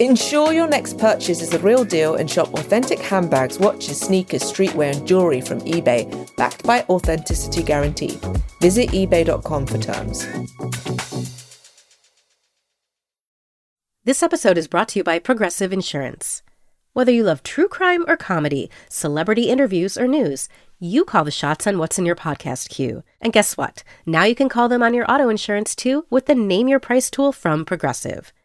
Ensure your next purchase is the real deal and shop authentic handbags, watches, sneakers, streetwear, and jewelry from eBay, backed by authenticity guarantee. Visit eBay.com for terms. This episode is brought to you by Progressive Insurance. Whether you love true crime or comedy, celebrity interviews or news, you call the shots on what's in your podcast queue. And guess what? Now you can call them on your auto insurance too with the Name Your Price tool from Progressive.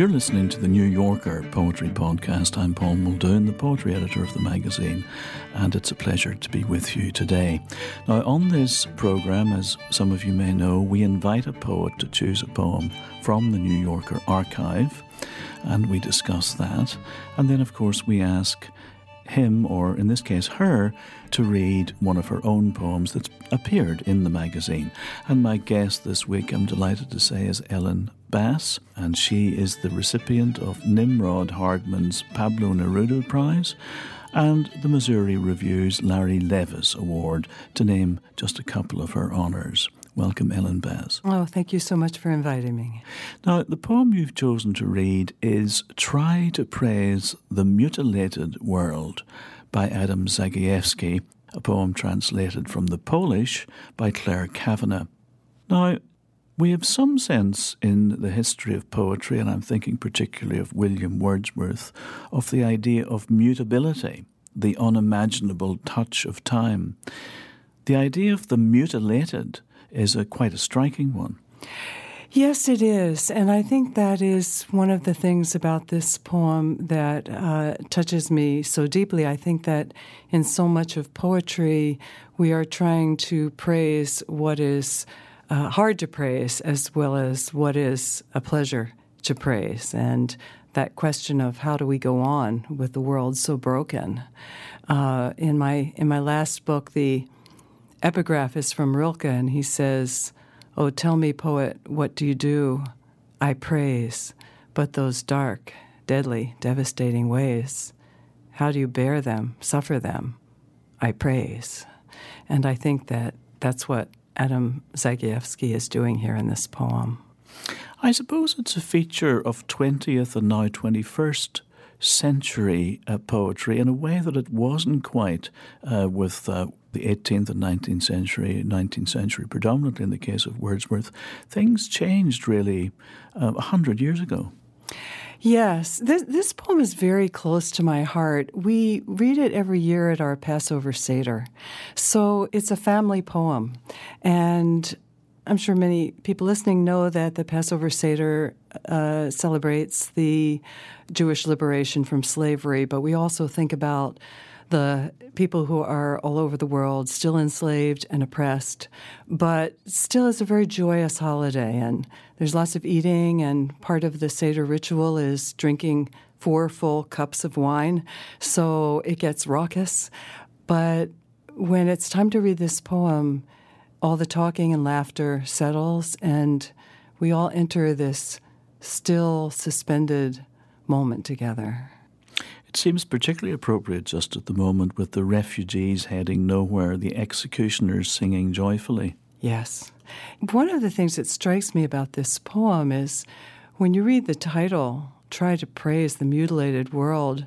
You're listening to the New Yorker Poetry Podcast. I'm Paul Muldoon, the poetry editor of the magazine, and it's a pleasure to be with you today. Now, on this program, as some of you may know, we invite a poet to choose a poem from the New Yorker archive, and we discuss that. And then, of course, we ask him, or in this case her, to read one of her own poems that's appeared in the magazine. And my guest this week, I'm delighted to say, is Ellen Bass, and she is the recipient of Nimrod Hardman's Pablo Neruda Prize and the Missouri Review's Larry Levis Award, to name just a couple of her honours. Welcome, Ellen Bass. Oh, thank you so much for inviting me. Now, the poem you've chosen to read is Try to Praise the Mutilated World by Adam Zagajewski, a poem translated from the Polish by Clare Cavanagh. Now, we have some sense in the history of poetry, and I'm thinking particularly of William Wordsworth, of the idea of mutability, the unimaginable touch of time. The idea of the mutilated is a, quite a striking one. Yes, it is. And I think that is one of the things about this poem that uh, touches me so deeply. I think that in so much of poetry, we are trying to praise what is uh, hard to praise as well as what is a pleasure to praise. And that question of how do we go on with the world so broken. Uh, in my in my last book, the epigraph is from Rilke, and he says, Oh, tell me, poet, what do you do? I praise, but those dark, deadly, devastating ways, how do you bear them, suffer them? I praise. And I think that that's what Adam Zagajewski is doing here in this poem. I suppose it's a feature of 20th and now 21st century uh, poetry in a way that it wasn't quite uh, with uh, the 18th and 19th century, 19th century predominantly in the case of Wordsworth. Things changed really uh, a uh, hundred years ago. Yes, this, this poem is very close to my heart. We read it every year at our Passover Seder. So it's a family poem. And I'm sure many people listening know that the Passover Seder uh, celebrates the Jewish liberation from slavery, but we also think about the people who are all over the world still enslaved and oppressed, but still it's a very joyous holiday. And there's lots of eating, and part of the Seder ritual is drinking four full cups of wine. So it gets raucous. But when it's time to read this poem, all the talking and laughter settles, and we all enter this still suspended moment together. It seems particularly appropriate just at the moment with the refugees heading nowhere, the executioners singing joyfully. Yes. One of the things that strikes me about this poem is when you read the title, Try to Praise the Mutilated World,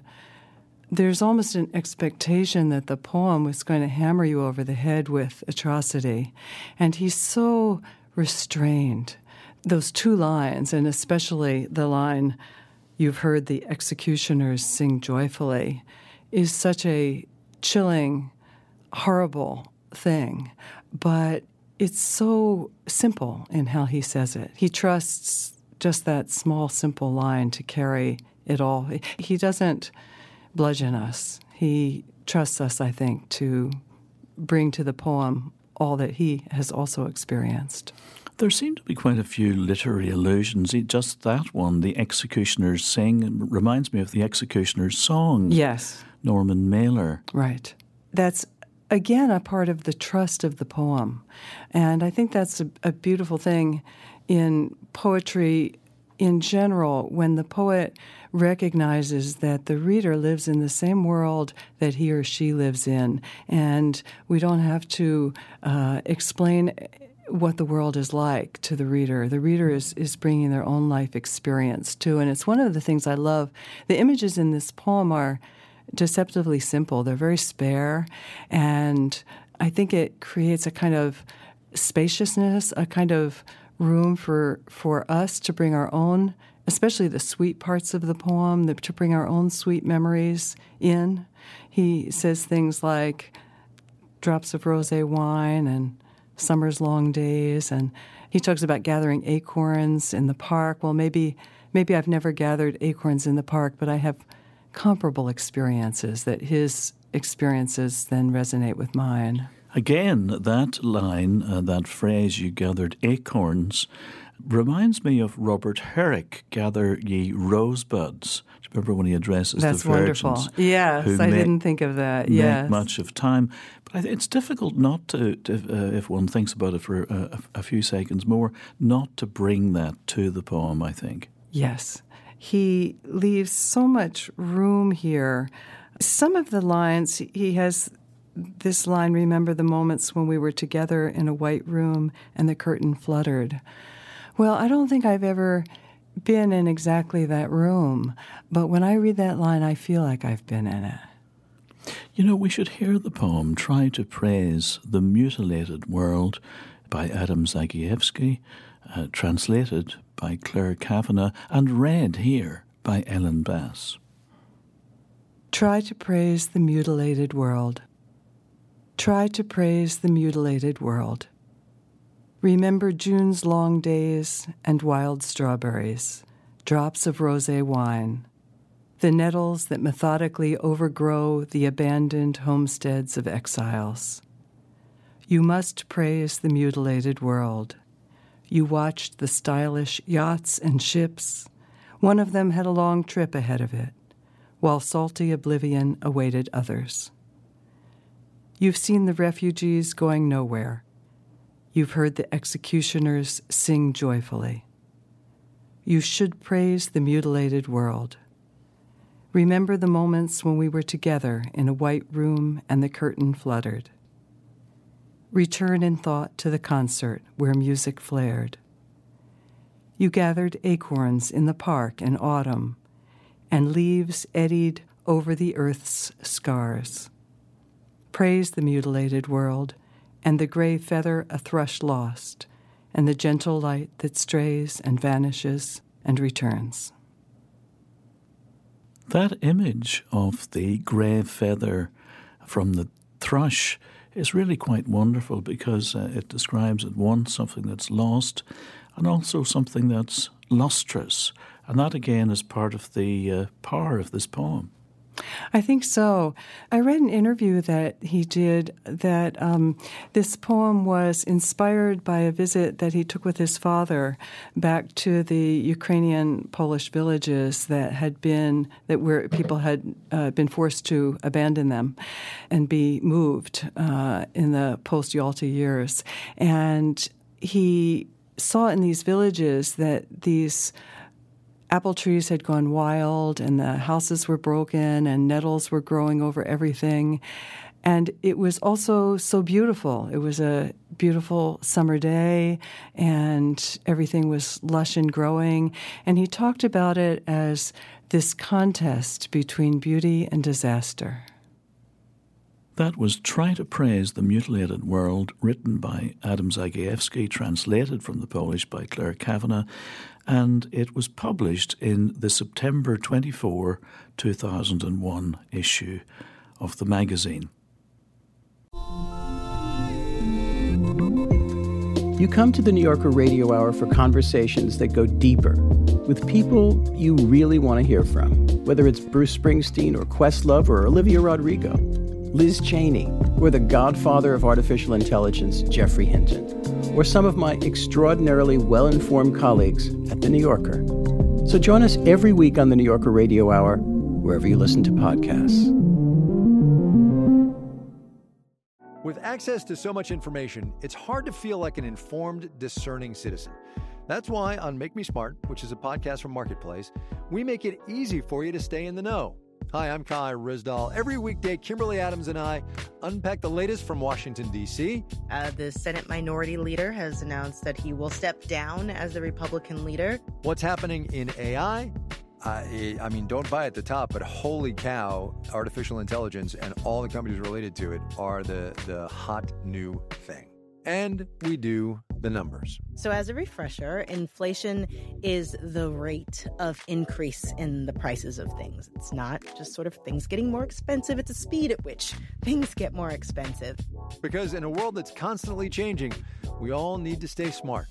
there's almost an expectation that the poem was going to hammer you over the head with atrocity. And he's so restrained. Those two lines, and especially the line, you've heard the executioners sing joyfully is such a chilling, horrible thing. But it's so simple in how he says it. He trusts just that small, simple line to carry it all. He doesn't bludgeon us. He trusts us, I think, to bring to the poem all that he has also experienced. there seem to be quite a few literary allusions. Just that one, the Executioner's Sing, reminds me of the Executioner's Song. Yes. Norman Mailer. Right. That's again a part of the trust of the poem. And I think that's a, a beautiful thing in poetry in general when the poet recognizes that the reader lives in the same world that he or she lives in, and we don't have to uh, explain what the world is like to the reader. The reader is, is bringing their own life experience too. And it's one of the things I love. The images in this poem are deceptively simple, they're very spare. And I think it creates a kind of spaciousness, a kind of room for, for us to bring our own, especially the sweet parts of the poem, the, to bring our own sweet memories in. He says things like drops of rose wine and summer's long days and he talks about gathering acorns in the park well maybe maybe i've never gathered acorns in the park but i have comparable experiences that his experiences then resonate with mine again that line uh, that phrase you gathered acorns reminds me of robert herrick gather ye rosebuds Do you remember when he addresses That's the virgins That's wonderful. Yes, I didn't think of that. Yes. much of time. But it's difficult not to, to uh, if one thinks about it for a, a few seconds more, not to bring that to the poem, I think. Yes. He leaves so much room here. Some of the lines, he has this line Remember the moments when we were together in a white room and the curtain fluttered. Well, I don't think I've ever been in exactly that room, but when I read that line, I feel like I've been in it. You know, we should hear the poem Try to Praise the Mutilated World by Adam Zagajewski, uh, translated by Clare Cavanagh, and read here by Ellen Bass. Try to praise the mutilated world. Try to praise the mutilated world. Remember June's long days and wild strawberries, drops of rose wine, the nettles that methodically overgrow the abandoned homesteads of exiles. You must praise the mutilated world. You watched the stylish yachts and ships. One of them had a long trip ahead of it, while salty oblivion awaited others. You've seen the refugees going nowhere You've heard the executioners sing joyfully. You should praise the mutilated world. Remember the moments when we were together in a white room and the curtain fluttered. Return in thought to the concert where music flared. You gathered acorns in the park in autumn, and leaves eddied over the earth's scars. Praise the mutilated world and the gray feather a thrush lost, and the gentle light that strays and vanishes and returns. That image of the grey feather from the thrush is really quite wonderful because uh, it describes at once something that's lost and also something that's lustrous. And that again is part of the uh, power of this poem. I think so. I read an interview that he did that um, this poem was inspired by a visit that he took with his father back to the Ukrainian Polish villages that had been that where people had uh, been forced to abandon them and be moved uh, in the post Yalta years, and he saw in these villages that these apple trees had gone wild and the houses were broken and nettles were growing over everything. And it was also so beautiful. It was a beautiful summer day and everything was lush and growing. And he talked about it as this contest between beauty and disaster. That was Try to Praise the Mutilated World, written by Adam Zagajewski, translated from the Polish by Clare Cavanagh, and it was published in the September 24, 2001 issue of the magazine. You come to the New Yorker Radio Hour for conversations that go deeper with people you really want to hear from, whether it's Bruce Springsteen or Questlove or Olivia Rodrigo, Liz Cheney, or the godfather of artificial intelligence, Geoffrey Hinton. or some of my extraordinarily well informed colleagues at The New Yorker. So join us every week on The New Yorker Radio Hour, wherever you listen to podcasts. With access to so much information, it's hard to feel like an informed, discerning citizen. That's why on Make Me Smart, which is a podcast from Marketplace, we make it easy for you to stay in the know. Hi, I'm Kai Ryssdal. Every weekday, Kimberly Adams and I unpack the latest from Washington, D.C. Uh, the Senate Minority Leader has announced that he will step down as the Republican leader. What's happening in AI? I, I mean, don't buy at the top, but holy cow, artificial intelligence and all the companies related to it are the, the hot new thing. And we do the numbers. So, as a refresher, inflation is the rate of increase in the prices of things. It's not just sort of things getting more expensive, it's the speed at which things get more expensive. Because in a world that's constantly changing, we all need to stay smart.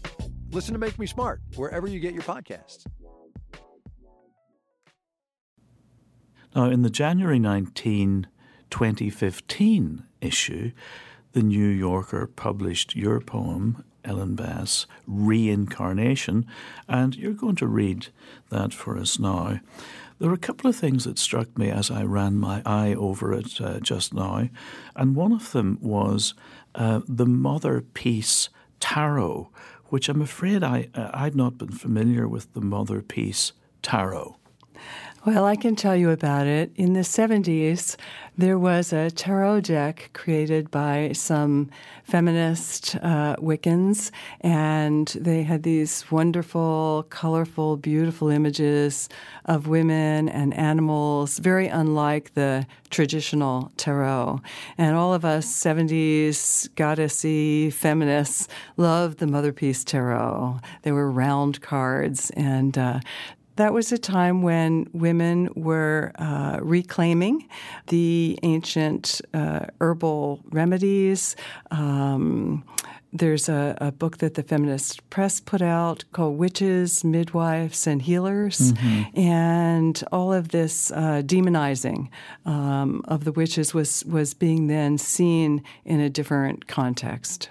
Listen to Make Me Smart wherever you get your podcasts. Now, in the January 19, 2015 issue, the New Yorker published your poem, Ellen Bass, Reincarnation, and you're going to read that for us now. There were a couple of things that struck me as I ran my eye over it uh, just now, and one of them was uh, the Mother Peace Tarot, which I'm afraid I, uh, I'd not been familiar with the Mother Peace Tarot. Well, I can tell you about it. In the 70s, there was a tarot deck created by some feminist uh, Wiccans, and they had these wonderful, colorful, beautiful images of women and animals, very unlike the traditional tarot. And all of us 70s goddessy feminists loved the Mother Peace Tarot. They were round cards, and uh, that was a time when women were uh, reclaiming the ancient uh, herbal remedies. Um, there's a, a, book that the Feminist Press put out called Witches, Midwives, and Healers. Mm-hmm. And all of this uh, demonizing um, of the witches was, was being then seen in a different context.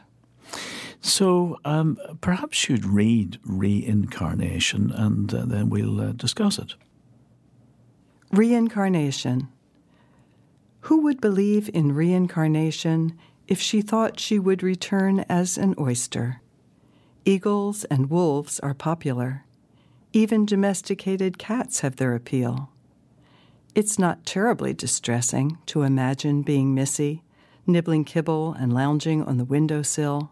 So um, perhaps you'd read Reincarnation and uh, then we'll uh, discuss it. Reincarnation. Who would believe in reincarnation if she thought she would return as an oyster? Eagles and wolves are popular. Even domesticated cats have their appeal. It's not terribly distressing to imagine being Missy, nibbling kibble and lounging on the windowsill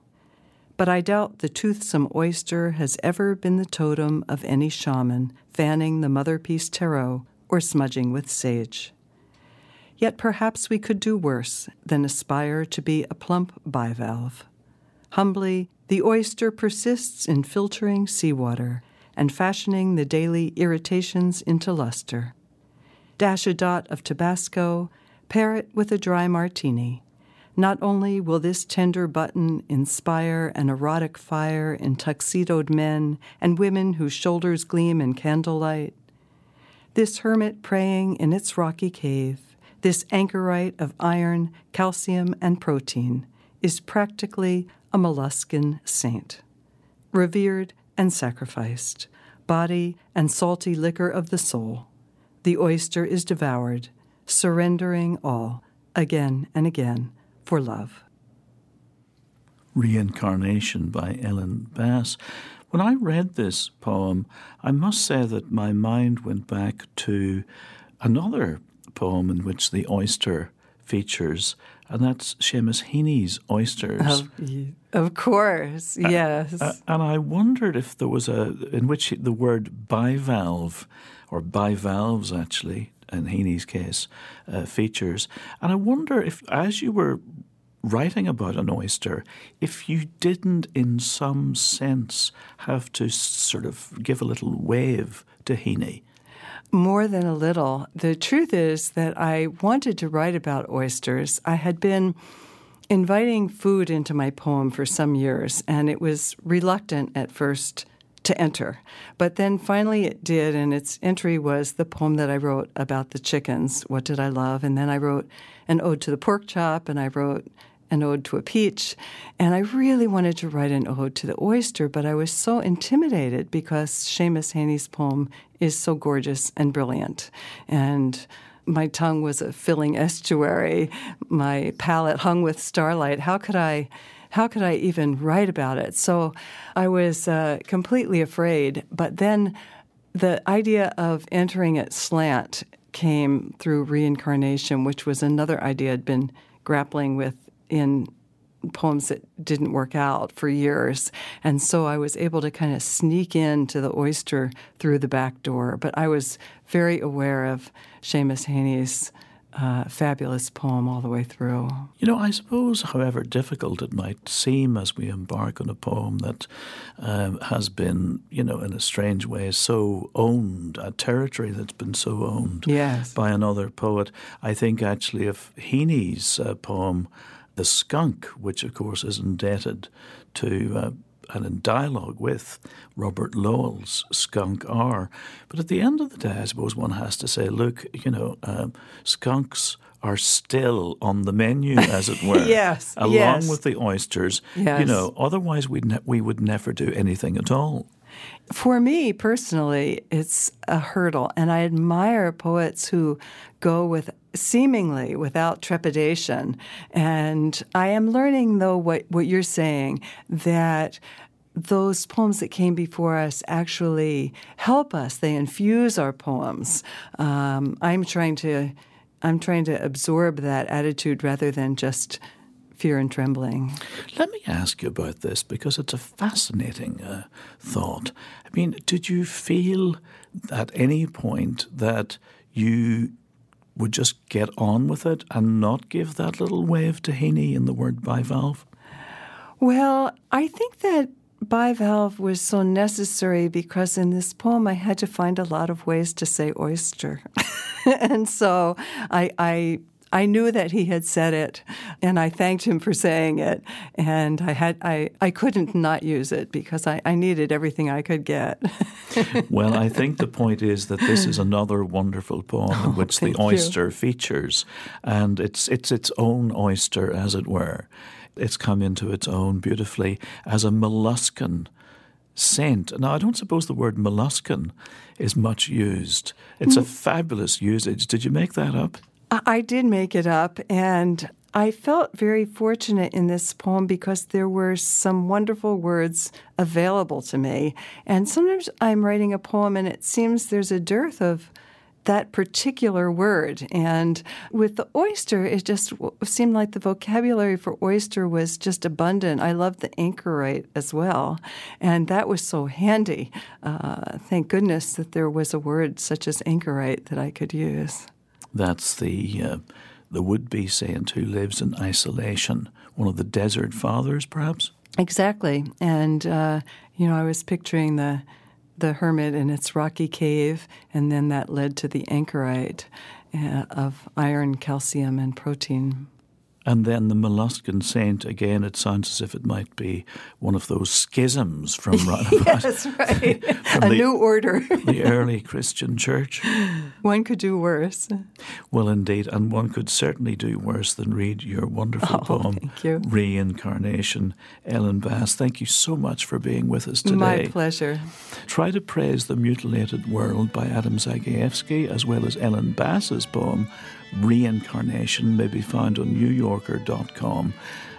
but I doubt the toothsome oyster has ever been the totem of any shaman fanning the Mother Peace tarot or smudging with sage. Yet perhaps we could do worse than aspire to be a plump bivalve. Humbly, the oyster persists in filtering seawater and fashioning the daily irritations into luster. Dash a dot of Tabasco, pair it with a dry martini, not only will this tender button inspire an erotic fire in tuxedoed men and women whose shoulders gleam in candlelight, this hermit praying in its rocky cave, this anchorite of iron, calcium, and protein, is practically a molluscan saint. Revered and sacrificed, body and salty liquor of the soul, the oyster is devoured, surrendering all, again and again, for love. Reincarnation by Ellen Bass. When I read this poem, I must say that my mind went back to another poem in which the oyster features, and that's Seamus Heaney's Oysters. Of, of course, yes. Uh, and I wondered if there was a, in which the word bivalve, or bivalves actually, in Heaney's case, uh, features. And I wonder if, as you were writing about an oyster, if you didn't, in some sense, have to sort of give a little wave to Heaney. More than a little. The truth is that I wanted to write about oysters. I had been inviting food into my poem for some years, and it was reluctant at first to enter. But then finally it did, and its entry was the poem that I wrote about the chickens. What did I love? And then I wrote an ode to the pork chop, and I wrote an ode to a peach. And I really wanted to write an ode to the oyster, but I was so intimidated because Seamus Heaney's poem is so gorgeous and brilliant. And my tongue was a filling estuary, my palate hung with starlight. How could I? How could I even write about it? So I was uh, completely afraid. But then the idea of entering at slant came through reincarnation, which was another idea I'd been grappling with in poems that didn't work out for years. And so I was able to kind of sneak into the oyster through the back door. But I was very aware of Seamus Heaney's uh, fabulous poem all the way through. You know, I suppose, however difficult it might seem as we embark on a poem that um, has been, you know, in a strange way, so owned, a territory that's been so owned yes. by another poet, I think actually of Heaney's uh, poem, The Skunk, which of course is indebted to uh, and in dialogue with Robert Lowell's Skunk Hour. But at the end of the day, I suppose one has to say, look, you know, um, skunks are still on the menu, as it were. yes. Along yes. with the oysters. Yes. You know, otherwise we'd ne- we would never do anything at all. For me personally, it's a hurdle, and I admire poets who go with seemingly without trepidation. And I am learning, though, what, what you're saying that those poems that came before us actually help us. They infuse our poems. Um, I'm trying to I'm trying to absorb that attitude rather than just fear and trembling. Let me ask you about this because it's a fascinating uh, thought. I mean, did you feel at any point that you would just get on with it and not give that little wave to Heaney in the word bivalve? Well, I think that bivalve was so necessary because in this poem I had to find a lot of ways to say oyster. and so I, I I knew that he had said it, and I thanked him for saying it. And I had I, I couldn't not use it because I, I needed everything I could get. well, I think the point is that this is another wonderful poem in Oh, which the thank you. oyster features, and it's it's its own oyster, as it were. It's come into its own beautifully as a molluscan scent. Now, I don't suppose the word molluscan is much used. It's Mm. a fabulous usage. Did you make that up? I did make it up, and I felt very fortunate in this poem because there were some wonderful words available to me. And sometimes I'm writing a poem and it seems there's a dearth of that particular word. And with the oyster, it just seemed like the vocabulary for oyster was just abundant. I loved the anchorite as well. And that was so handy. Uh, thank goodness that there was a word such as anchorite that I could use. That's the uh, the would-be saint who lives in isolation, one of the desert fathers, perhaps. Exactly, and uh, you know, I was picturing the the hermit in its rocky cave, and then that led to the anchorite uh, of iron, calcium, and protein. And then the molluscan saint, again, it sounds as if it might be one of those schisms from about That's right, a the- new order. the early Christian church. One could do worse. Well, indeed, and one could certainly do worse than read your wonderful Oh, poem, thank you. Reincarnation. Ellen Bass, thank you so much for being with us today. My pleasure. Try to Praise the Mutilated World by Adam Zagajewski, as well as Ellen Bass's poem, Reincarnation, may be found on NewYorker.com.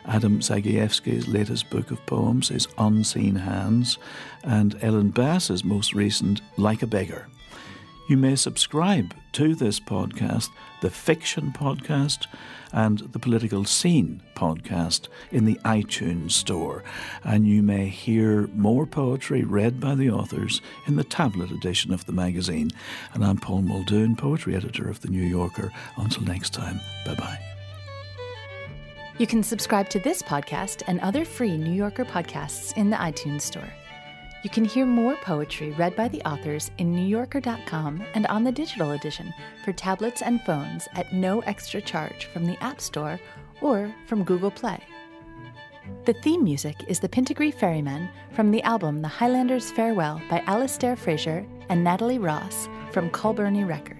Adam Zagajewski's latest book of poems is Unseen Hands, and Ellen Bass's most recent, Like a Beggar. You may subscribe to this podcast, the Fiction Podcast, and the Political Scene Podcast in the iTunes Store. And you may hear more poetry read by the authors in the tablet edition of the magazine. And I'm Paul Muldoon, poetry editor of The New Yorker. Until next time, bye bye. You can subscribe to this podcast and other free New Yorker podcasts in the iTunes Store. You can hear more poetry read by the authors in NewYorker.com and on the digital edition for tablets and phones at no extra charge from the App Store or from Google Play. The theme music is The Pitnacree Ferryman from the album The Highlander's Farewell by Alasdair Fraser and Natalie Haas from Culburnie Records.